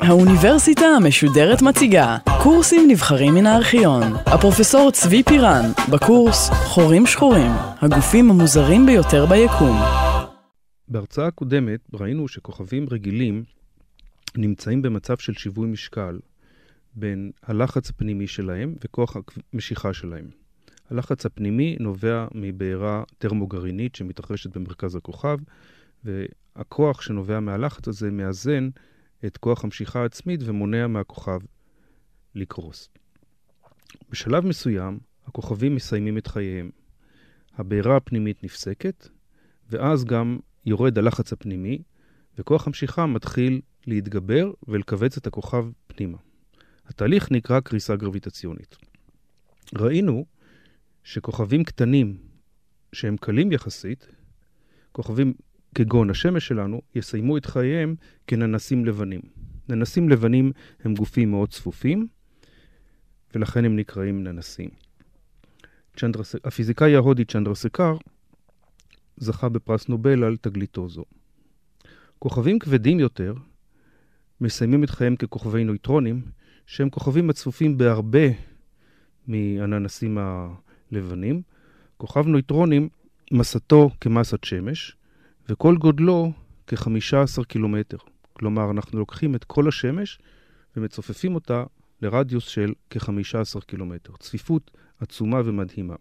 האוניברסיטה המשודרת מציגה קורסים נבחרים מן הארכיון. הפרופסור צבי פירן, בקורס חורים שחורים, הגופים המוזרים ביותר ביקום. בהרצאה הקודמת ראינו שכוכבים רגילים נמצאים במצב של שיווי משקל בין הלחץ הפנימי שלהם וכוח המשיכה שלהם. הלחץ הפנימי נובע מבעירה טרמוגרעינית שמתרחשת במרכז הכוכב, והכוח שנובע מהלחץ הזה מאזן את כוח המשיכה העצמית ומונע מהכוכב לקרוס. בשלב מסוים, הכוכבים מסיימים את חייהם. הבעירה הפנימית נפסקת, ואז גם יורד הלחץ הפנימי, וכוח המשיכה מתחיל להתגבר ולכווץ את הכוכב פנימה. התהליך נקרא קריסה גרביטציונית. ראינו שכוכבים קטנים שהם קלים יחסית, כוכבים כגון השמש שלנו, יסיימו את חייהם כננסים לבנים. ננסים לבנים הם גופים מאוד צפופים, ולכן הם נקראים ננסים. צ'נדרס... הפיזיקאי ההודי צ'נדרסקר זכה בפרס נובל על תגליתו זו. כוכבים כבדים יותר מסיימים את חייהם ככוכבי נויטרונים, שהם כוכבים הצפופים בהרבה מהננסים הלבנים. כוכב נויטרונים, מסתו כמסת שמש, וכל גודלו כ-15 קילומטר. כלומר, אנחנו לוקחים את כל השמש ומצופפים אותה לרדיוס של כ-15 קילומטר. צפיפות עצומה ומדהימה.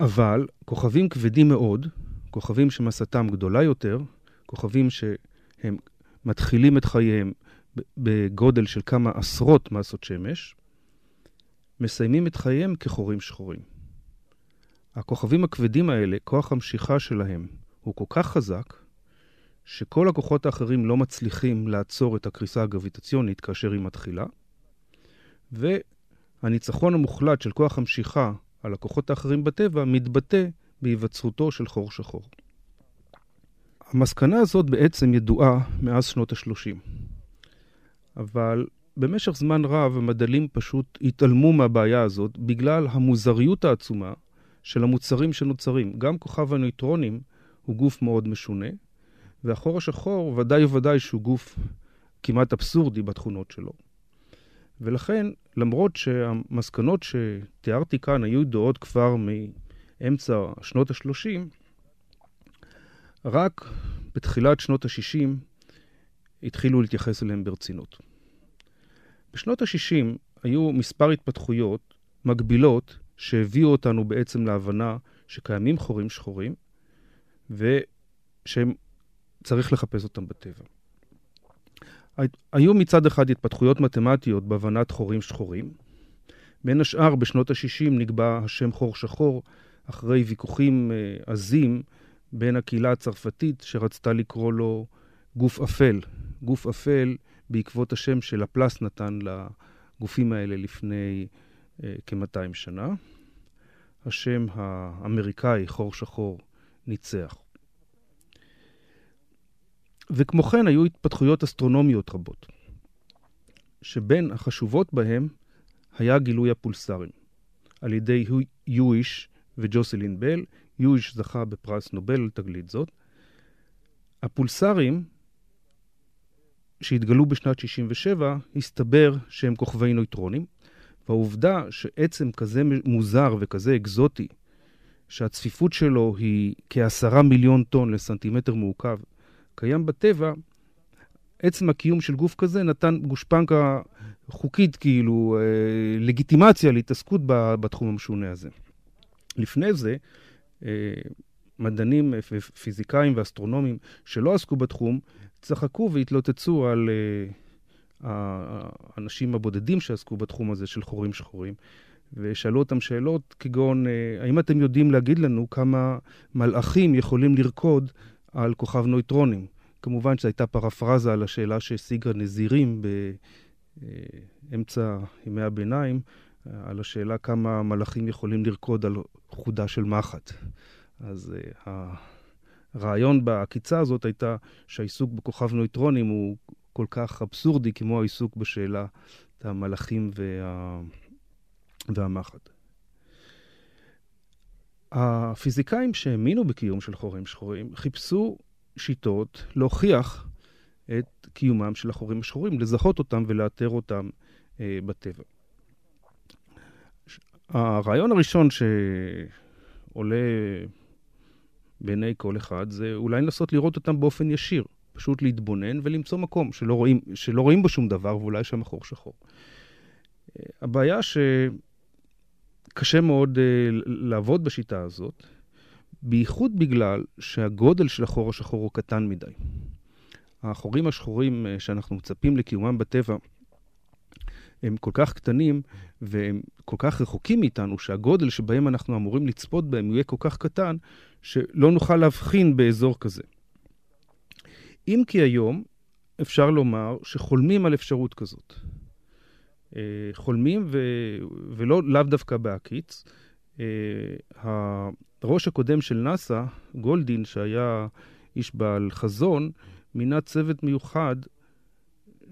אבל כוכבים כבדים מאוד, כוכבים שמסתם גדולה יותר, כוכבים שהם מתחילים את חייהם בגודל של כמה עשרות מסות שמש, מסיימים את חייהם כחורים שחורים. הכוכבים הכבדים האלה, כוח המשיכה שלהם הוא כל כך חזק, שכל הכוחות האחרים לא מצליחים לעצור את הקריסה הגרביטציונית כאשר היא מתחילה, והניצחון המוחלט של כוח המשיכה על הכוחות האחרים בטבע מתבטא בהיווצרותו של חור שחור. המסקנה הזאת בעצם ידועה מאז שנות ה-30, אבל במשך זמן רב המדענים פשוט התעלמו מהבעיה הזאת בגלל המוזריות העצומה של המוצרים שנוצרים. גם כוכב הנויטרונים הוא גוף מאוד משונה, והחור השחור ודאי וודאי שהוא גוף כמעט אבסורדי בתכונות שלו. ולכן, למרות שהמסקנות שתיארתי כאן היו ידועות כבר מאמצע שנות ה-30, רק בתחילת שנות ה-60 התחילו להתייחס אליהם ברצינות. בשנות ה-60 היו מספר התפתחויות מקבילות שהביאו אותנו בעצם להבנה שקיימים חורים שחורים ושהם צריך לחפש אותם בטבע. היו מצד אחד התפתחויות מתמטיות בהבנת חורים שחורים. בין השאר, בשנות ה-60 נקבע השם חור שחור אחרי ויכוחים אה, עזים בין הקהילה הצרפתית שרצתה לקרוא לו גוף אפל. גוף אפל בעקבות השם שלפלס נתן לגופים האלה לפני אה, כ-200 שנה. השם האמריקאי, חור שחור, ניצח. וכמו כן היו התפתחויות אסטרונומיות רבות, שבין החשובות בהם היה גילוי הפולסרים, על ידי יואיש וג'וסלין בל. יואיש זכה בפרס נובל על תגלית זאת. הפולסרים שהתגלו בשנת 67, הסתבר שהם כוכבי נויטרונים, והעובדה שעצם כזה מוזר וכזה אקזוטי, שהצפיפות שלו היא כעשרה מיליון טון לסנטימטר מעוקב, קיים בטבע, עצם הקיום של גוף כזה נתן גושפנקה חוקית, כאילו, אה, לגיטימציה להתעסקות בתחום המשונה הזה. לפני זה, אה, מדענים, פיזיקאים ואסטרונומים שלא עסקו בתחום, צחקו והתלוצצו על uh, האנשים הבודדים שעסקו בתחום הזה של חורים שחורים, ושאלו אותם שאלות כגון, uh, האם אתם יודעים להגיד לנו כמה מלאכים יכולים לרקוד על כוכב נויטרונים? כמובן שזו הייתה פרפרזה על השאלה שהשיגה נזירים באמצע אה, ימי הביניים, על השאלה כמה מלאכים יכולים לרקוד על חודה של מחט. אז uh, הרעיון בעקיצה הזאת הייתה שהעיסוק בכוכב נויטרונים הוא כל כך אבסורדי כמו העיסוק בשאלה המלאכים וה... והמחט. הפיזיקאים שהאמינו בקיום של חורים שחורים חיפשו שיטות להוכיח את קיומם של החורים השחורים, לזהות אותם ולאתר אותם אה, בטבע. הרעיון הראשון שעולה בעיני כל אחד זה אולי לנסות לראות אותם באופן ישיר, פשוט להתבונן ולמצוא מקום שלא רואים, שלא רואים בו שום דבר ואולי שם החור שחור. אה, הבעיה שקשה מאוד uh, לעבוד בשיטה הזאת, בייחוד בגלל שהגודל של החור השחור הוא קטן מדי. החורים השחורים uh, שאנחנו מצפים לקיומם בטבע הם כל כך קטנים והם כל כך רחוקים מאיתנו, שהגודל שבהם אנחנו אמורים לצפות בהם יהיה כל כך קטן, שלא נוכל להבחין באזור כזה. אם כי היום אפשר לומר שחולמים על אפשרות כזאת. אה, חולמים ו... ולא לאו דווקא בהקיץ. אה, הראש הקודם של נאס"א, גולדין, שהיה איש בעל חזון, מינה צוות מיוחד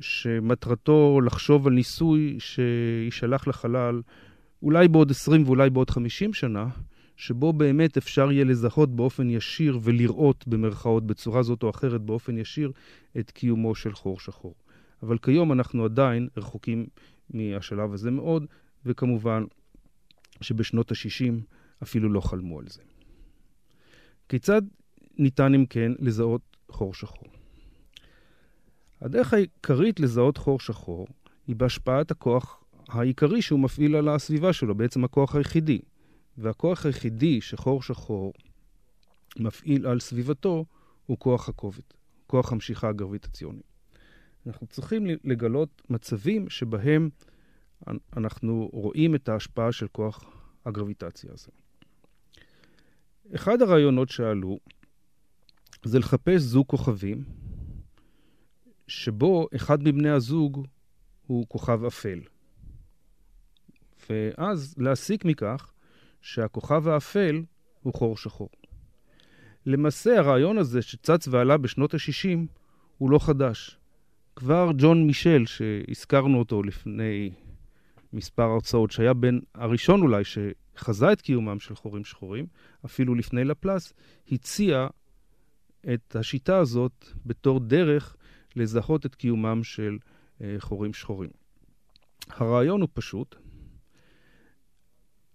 שמטרתו לחשוב על ניסוי שיישלח לחלל אולי בעוד 20 ואולי בעוד 50 שנה, שבו באמת אפשר יהיה לזהות באופן ישיר ולראות במרכאות בצורה זאת או אחרת באופן ישיר את קיומו של חור שחור. אבל כיום אנחנו עדיין רחוקים מהשלב הזה מאוד, וכמובן שבשנות ה-60 אפילו לא חלמו על זה. כיצד ניתן אם כן לזהות חור שחור? הדרך העיקרית לזהות חור שחור היא בהשפעת הכוח העיקרי שהוא מפעיל על הסביבה שלו, בעצם הכוח היחידי. והכוח היחידי שחור שחור מפעיל על סביבתו הוא כוח הכובד, כוח המשיכה הגרביטציוני. אנחנו צריכים לגלות מצבים שבהם אנחנו רואים את ההשפעה של כוח הגרביטציה הזה. אחד הרעיונות שעלו זה לחפש זוג כוכבים שבו אחד מבני הזוג הוא כוכב אפל. ואז להסיק מכך שהכוכב האפל הוא חור שחור. למעשה הרעיון הזה שצץ ועלה בשנות ה-60 הוא לא חדש. כבר ג'ון מישל, שהזכרנו אותו לפני מספר הרצאות, שהיה בין הראשון אולי שחזה את קיומם של חורים שחורים, אפילו לפני לפלס, הציע את השיטה הזאת בתור דרך לזהות את קיומם של אה, חורים שחורים. הרעיון הוא פשוט.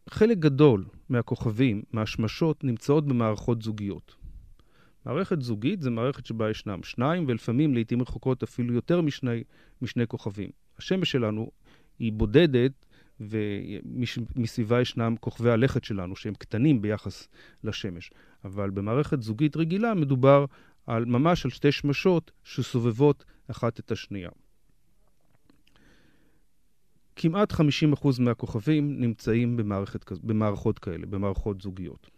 חלק גדול מהכוכבים, מהשמשות, נמצאות במערכות זוגיות. מערכת זוגית זה מערכת שבה ישנם שניים, ולפעמים, לעיתים רחוקות, אפילו יותר משני, משני כוכבים. השמש שלנו היא בודדת, ומסביבה ישנם כוכבי הלכת שלנו, שהם קטנים ביחס לשמש. אבל במערכת זוגית רגילה מדובר על, ממש על שתי שמשות שסובבות אחת את השנייה. כמעט 50% מהכוכבים נמצאים במערכת, במערכות כאלה, במערכות זוגיות.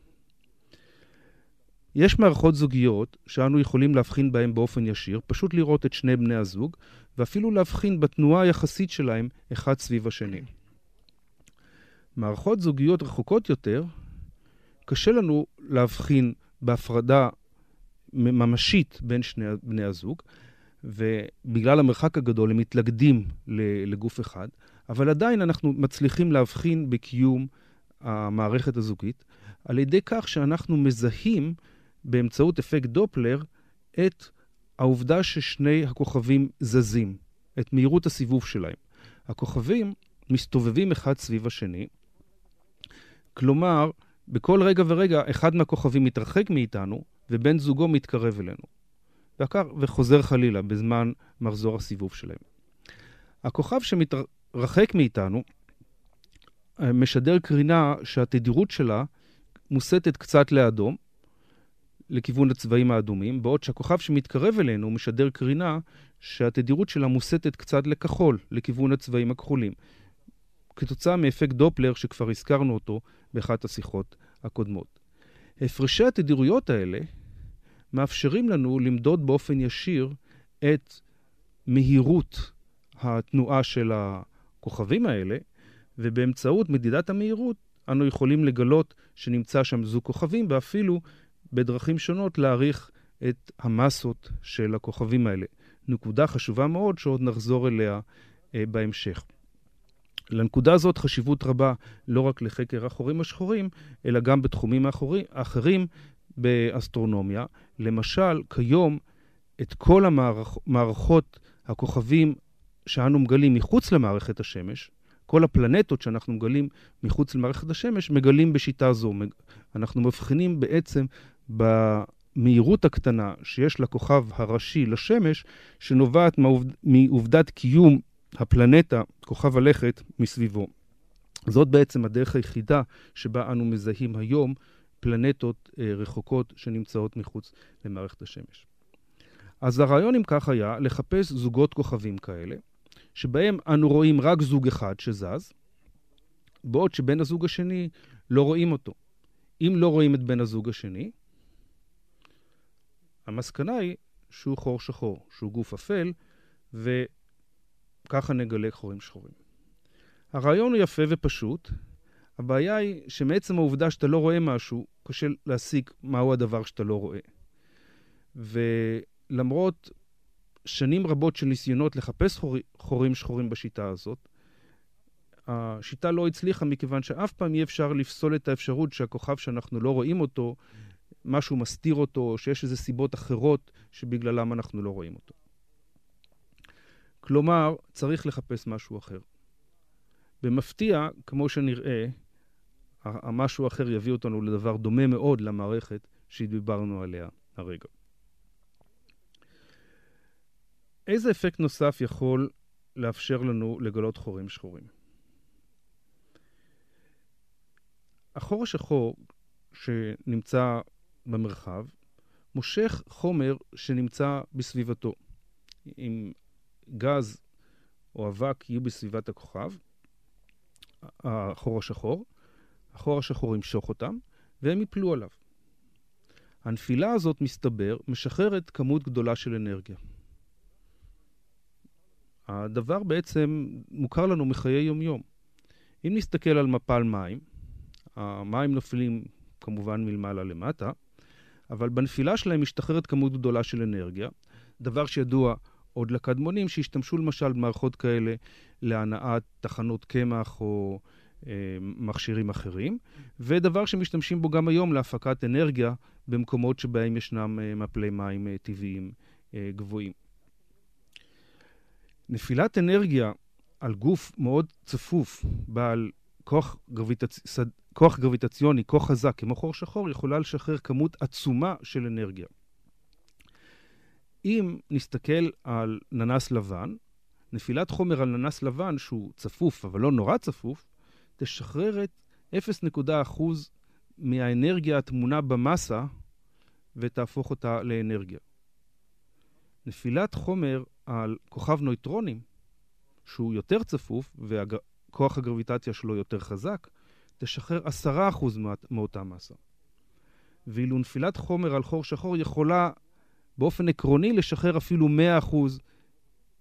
יש מערכות זוגיות שאנו יכולים להבחין בהן באופן ישיר, פשוט לראות את שני בני הזוג, ואפילו להבחין בתנועה היחסית שלהם אחד סביב השני. מערכות זוגיות רחוקות יותר, קשה לנו להבחין בהפרדה ממשית בין שני בני הזוג, ובגלל המרחק הגדול הם מתלכדים לגוף אחד, אבל עדיין אנחנו מצליחים להבחין בקיום המערכת הזוגית על ידי כך שאנחנו מזהים באמצעות אפקט דופלר את העובדה ששני הכוכבים זזים, את מהירות הסיבוב שלהם. הכוכבים מסתובבים אחד סביב השני, כלומר, בכל רגע ורגע אחד מהכוכבים מתרחק מאיתנו ובן זוגו מתקרב אלינו. וחוזר חלילה בזמן מחזור הסיבוב שלהם. הכוכב שמתרחק מאיתנו משדר קרינה שהתדירות שלה מוסטת קצת לאדום, לכיוון הצבעים האדומים, בעוד שהכוכב שמתקרב אלינו משדר קרינה שהתדירות שלה מוסטת קצת לכחול, לכיוון הצבעים הכחולים. כתוצאה מאפקט דופלר שכבר הזכרנו אותו באחת השיחות הקודמות. הפרשי התדירויות האלה מאפשרים לנו למדוד באופן ישיר את מהירות התנועה של הכוכבים האלה, ובאמצעות מדידת המהירות אנו יכולים לגלות שנמצא שם זוג כוכבים, ואפילו בדרכים שונות להעריך את המסות של הכוכבים האלה. נקודה חשובה מאוד שעוד נחזור אליה אה, בהמשך. לנקודה הזאת חשיבות רבה לא רק לחקר החורים השחורים, אלא גם בתחומים אחרים באסטרונומיה. למשל, כיום את כל המערכות הכוכבים שאנו מגלים מחוץ למערכת השמש, כל הפלנטות שאנחנו מגלים מחוץ למערכת השמש, מגלים בשיטה זו. אנחנו מבחינים בעצם במהירות הקטנה שיש לכוכב הראשי לשמש, שנובעת מעובדת קיום הפלנטה, כוכב הלכת, מסביבו. זאת בעצם הדרך היחידה שבה אנו מזהים היום פלנטות אה, רחוקות שנמצאות מחוץ למערכת השמש. אז הרעיון אם כך היה לחפש זוגות כוכבים כאלה, שבהם אנו רואים רק זוג אחד שזז, בעוד שבן הזוג השני לא רואים אותו. אם לא רואים את בן הזוג השני, המסקנה היא שהוא חור שחור, שהוא גוף אפל, וככה נגלה חורים שחורים. הרעיון הוא יפה ופשוט, הבעיה היא שמעצם העובדה שאתה לא רואה משהו, קשה להסיק מהו הדבר שאתה לא רואה. ולמרות שנים רבות של ניסיונות לחפש חור... חורים שחורים בשיטה הזאת, השיטה לא הצליחה מכיוון שאף פעם אי אפשר לפסול את האפשרות שהכוכב שאנחנו לא רואים אותו, משהו מסתיר אותו, או שיש איזה סיבות אחרות שבגללם אנחנו לא רואים אותו. כלומר, צריך לחפש משהו אחר. במפתיע, כמו שנראה, המשהו האחר יביא אותנו לדבר דומה מאוד למערכת שדיברנו עליה הרגע. איזה אפקט נוסף יכול לאפשר לנו לגלות חורים שחורים? החור השחור שנמצא במרחב מושך חומר שנמצא בסביבתו. אם גז או אבק יהיו בסביבת הכוכב, החור השחור, החור השחור ימשוך אותם והם יפלו עליו. הנפילה הזאת, מסתבר, משחררת כמות גדולה של אנרגיה. הדבר בעצם מוכר לנו מחיי יומיום. אם נסתכל על מפל מים, המים נופלים כמובן מלמעלה למטה, אבל בנפילה שלהם משתחררת כמות גדולה של אנרגיה, דבר שידוע עוד לקדמונים שהשתמשו למשל במערכות כאלה להנעת תחנות קמח או אה, מכשירים אחרים, ודבר שמשתמשים בו גם היום להפקת אנרגיה במקומות שבהם ישנם אה, מפלי מים אה, טבעיים אה, גבוהים. נפילת אנרגיה על גוף מאוד צפוף, בעל כוח, גרביטצ... כוח גרביטציוני, כוח חזק, כמו חור שחור, יכולה לשחרר כמות עצומה של אנרגיה. אם נסתכל על ננס לבן, נפילת חומר על ננס לבן, שהוא צפוף, אבל לא נורא צפוף, תשחרר את 0.1% מהאנרגיה הטמונה במסה ותהפוך אותה לאנרגיה. נפילת חומר על כוכב נויטרונים, שהוא יותר צפוף וכוח הגרביטציה שלו יותר חזק, תשחרר 10% מאותה מסה. ואילו נפילת חומר על חור שחור יכולה באופן עקרוני לשחרר אפילו 100%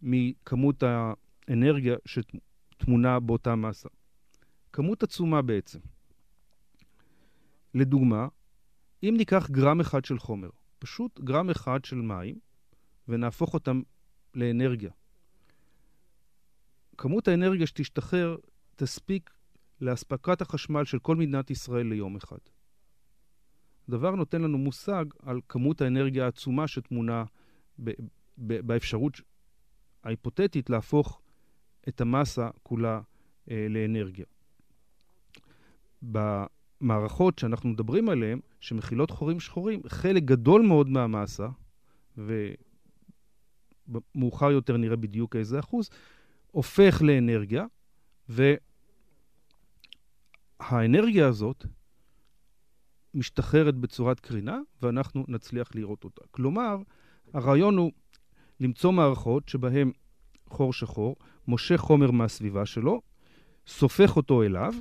מכמות האנרגיה שטמונה באותה מסה. כמות עצומה בעצם. לדוגמה, אם ניקח גרם אחד של חומר, פשוט גרם אחד של מים, ונהפוך אותם לאנרגיה. כמות האנרגיה שתשתחרר תספיק לאספקת החשמל של כל מדינת ישראל ליום אחד. הדבר נותן לנו מושג על כמות האנרגיה העצומה שטמונה באפשרות ההיפותטית להפוך את המסה כולה אה, לאנרגיה. במערכות שאנחנו מדברים עליהן, שמכילות חורים שחורים, חלק גדול מאוד מהמסה, ומאוחר יותר נראה בדיוק איזה אחוז, הופך לאנרגיה, והאנרגיה הזאת משתחררת בצורת קרינה, ואנחנו נצליח לראות אותה. כלומר, הרעיון הוא למצוא מערכות שבהן חור שחור מושך חומר מהסביבה שלו, סופך אותו אליו,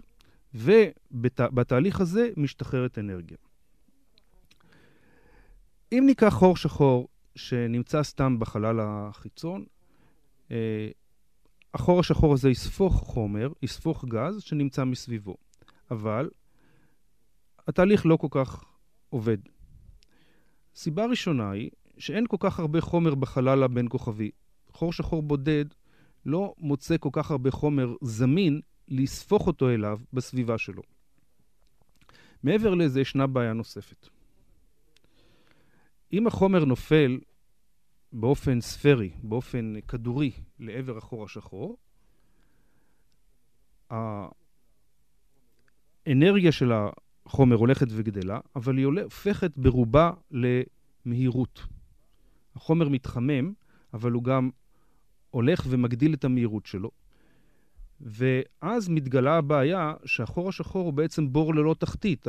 ובתהליך הזה משתחררת אנרגיה. אם ניקח חור שחור שנמצא סתם בחלל החיצון, אה, החור השחור הזה יספוך חומר, יספוך גז שנמצא מסביבו. אבל התהליך לא כל כך עובד. סיבה ראשונה היא שאין כל כך הרבה חומר בחלל הבין כוכבי. חור שחור בודד לא מוצא כל כך הרבה חומר זמין לספוך אותו אליו בסביבה שלו. מעבר לזה ישנה בעיה נוספת. אם החומר נופל באופן ספרי, באופן כדורי, לעבר החור השחור, האנרגיה של החומר הולכת וגדלה, אבל היא הופכת ברובה למהירות. החומר מתחמם, אבל הוא גם הולך ומגדיל את המהירות שלו. ואז מתגלה הבעיה שהחור השחור הוא בעצם בור ללא תחתית.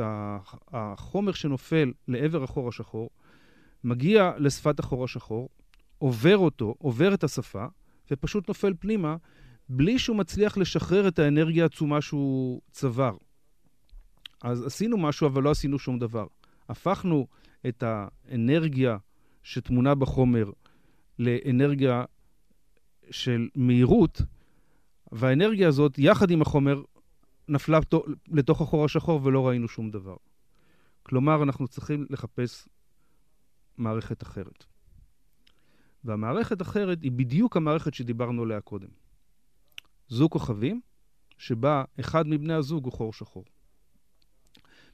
החומר שנופל לעבר החור השחור מגיע לשפת החור השחור, עובר אותו, עובר את השפה, ופשוט נופל פנימה, בלי שהוא מצליח לשחרר את האנרגיה העצומה שהוא צבר. אז עשינו משהו, אבל לא עשינו שום דבר. הפכנו את האנרגיה שטמונה בחומר לאנרגיה של מהירות, והאנרגיה הזאת, יחד עם החומר, נפלה לתוך החור השחור ולא ראינו שום דבר. כלומר, אנחנו צריכים לחפש מערכת אחרת. והמערכת אחרת היא בדיוק המערכת שדיברנו עליה קודם. זוג כוכבים, שבה אחד מבני הזוג הוא חור שחור.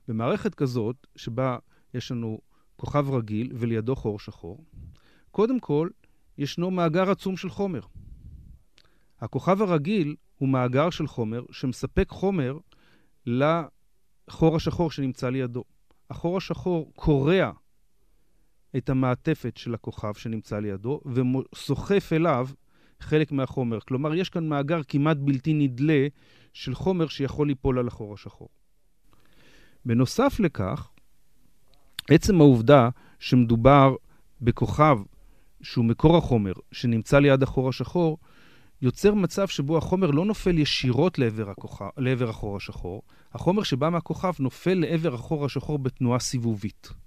במערכת כזאת, שבה יש לנו כוכב רגיל ולידו חור שחור, קודם כל, ישנו מאגר עצום של חומר. הכוכב הרגיל הוא מאגר של חומר שמספק חומר לחור השחור שנמצא לידו. החור השחור קורע את המעטפת של הכוכב שנמצא לידו וסוחף אליו חלק מהחומר. כלומר, יש כאן מאגר כמעט בלתי נדלה של חומר שיכול ליפול על החור השחור. בנוסף לכך, עצם העובדה שמדובר בכוכב שהוא מקור החומר, שנמצא ליד החור השחור, יוצר מצב שבו החומר לא נופל ישירות לעבר, הכוכב, לעבר החור השחור, החומר שבא מהכוכב נופל לעבר החור השחור בתנועה סיבובית.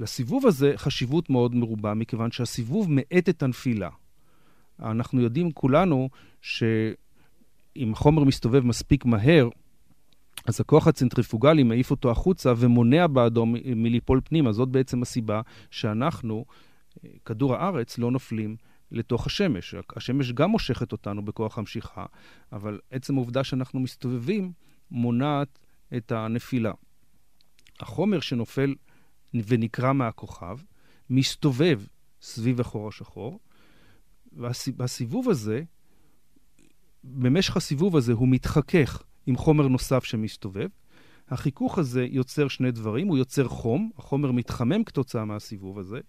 לסיבוב הזה חשיבות מאוד מרובה, מכיוון שהסיבוב מאט את הנפילה. אנחנו יודעים כולנו שאם החומר מסתובב מספיק מהר, אז הכוח הצנטריפוגלי מעיף אותו החוצה ומונע בעדו מליפול פנימה. זאת בעצם הסיבה שאנחנו, כדור הארץ, לא נופלים לתוך השמש. השמש גם מושכת אותנו בכוח המשיכה, אבל עצם העובדה שאנחנו מסתובבים מונעת את הנפילה. החומר שנופל ונקרע מהכוכב, מסתובב סביב החור השחור, והסיבוב הזה, במשך הסיבוב הזה הוא מתחכך עם חומר נוסף שמסתובב. החיכוך הזה יוצר שני דברים, הוא יוצר חום, החומר מתחמם כתוצאה מהסיבוב הזה,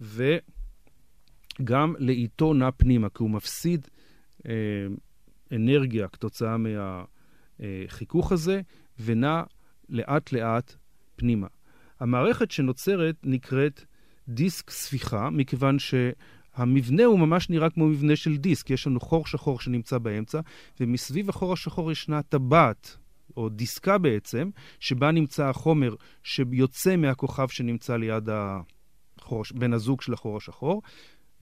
וגם לאיטו נע פנימה, כי הוא מפסיד אה, אנרגיה כתוצאה מהחיכוך הזה, ונע לאט-לאט פנימה. המערכת שנוצרת נקראת דיסק ספיחה, מכיוון שהמבנה הוא ממש נראה כמו מבנה של דיסק. יש לנו חור שחור שנמצא באמצע, ומסביב החור השחור ישנה טבעת, או דיסקה בעצם, שבה נמצא החומר שיוצא מהכוכב שנמצא ליד החור, בן הזוג של החור השחור,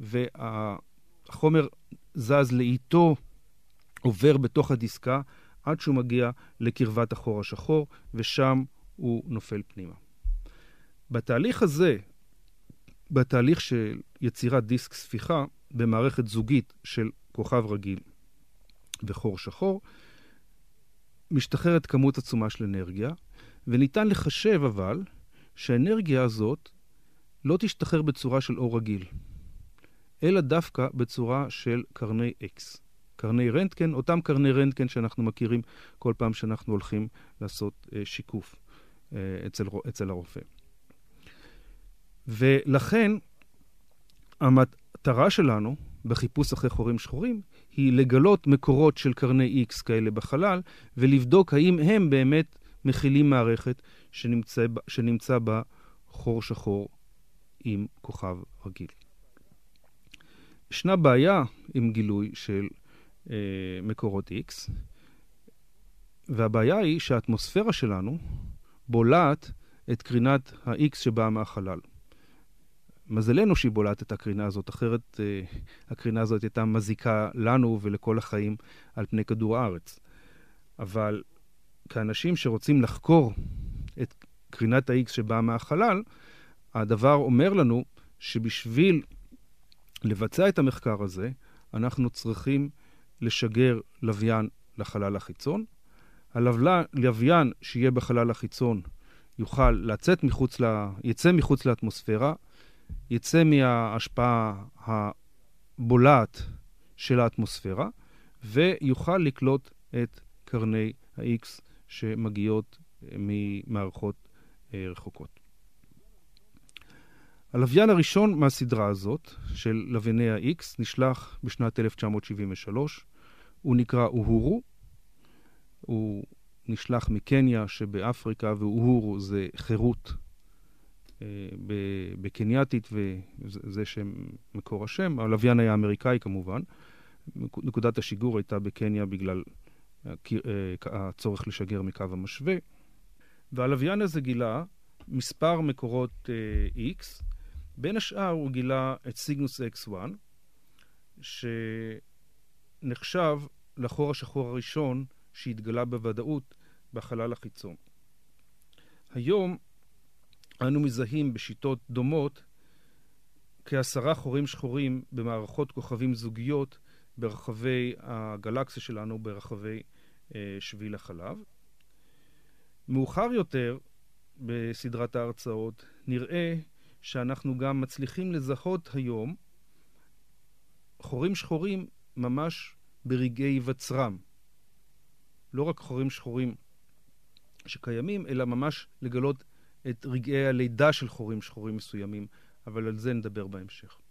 והחומר זז לאיטו, עובר בתוך הדיסקה, עד שהוא מגיע לקרבת החור השחור, ושם הוא נופל פנימה. בתהליך הזה, בתהליך של יצירת דיסק ספיחה במערכת זוגית של כוכב רגיל וחור שחור, משתחררת כמות עצומה של אנרגיה, וניתן לחשב אבל שהאנרגיה הזאת לא תשתחרר בצורה של אור רגיל, אלא דווקא בצורה של קרני X. קרני רנטגן, אותם קרני רנטגן שאנחנו מכירים כל פעם שאנחנו הולכים לעשות אה, שיקוף אה, אצל, אצל הרופא. ולכן המטרה שלנו בחיפוש אחרי חורים שחורים היא לגלות מקורות של קרני X כאלה בחלל ולבדוק האם הם באמת מכילים מערכת שנמצא, שנמצא בה חור שחור עם כוכב רגיל. ישנה בעיה עם גילוי של אה, מקורות X, והבעיה היא שהאטמוספירה שלנו בולעת את קרינת ה-X שבאה מהחלל. מזלנו שהיא בולעת את הקרינה הזאת, אחרת אה, הקרינה הזאת הייתה מזיקה לנו ולכל החיים על פני כדור הארץ. אבל כאנשים שרוצים לחקור את קרינת ה-X שבאה מהחלל, הדבר אומר לנו שבשביל לבצע את המחקר הזה, אנחנו צריכים לשגר לוויין לחלל החיצון. הלוויין שיהיה בחלל החיצון יוכל לצאת מחוץ, ל... יצא מחוץ לאטמוספירה, יצא מההשפעה הבולעת של האטמוספירה, ויוכל לקלוט את קרני ה-X שמגיעות ממערכות אה, רחוקות. הלוויין הראשון מהסדרה הזאת, של לווייני ה-X, נשלח בשנת 1973. הוא נקרא אוהורו. הוא נשלח מקניה שבאפריקה, ואוהורו זה חירות אה, בקנייתית, וזה שם מקור השם. הלוויין היה אמריקאי כמובן. נקודת השיגור הייתה בקניה בגלל אה, הצורך לשגר מקו המשווה. והלוויין הזה גילה מספר מקורות uh, X, בין השאר הוא גילה את סיגנוס X1, שנחשב לחור השחור הראשון שהתגלה בוודאות בחלל החיצון. היום אנו מזהים בשיטות דומות כעשרה חורים שחורים במערכות כוכבים זוגיות ברחבי הגלקסיה שלנו, ברחבי אה, שביל החלב. מאוחר יותר בסדרת ההרצאות נראה שאנחנו גם מצליחים לזהות היום חורים שחורים ממש ברגעי היווצרם. לא רק חורים שחורים שקיימים, אלא ממש לגלות את רגעי הלידה של חורים שחורים מסוימים, אבל על זה נדבר בהמשך.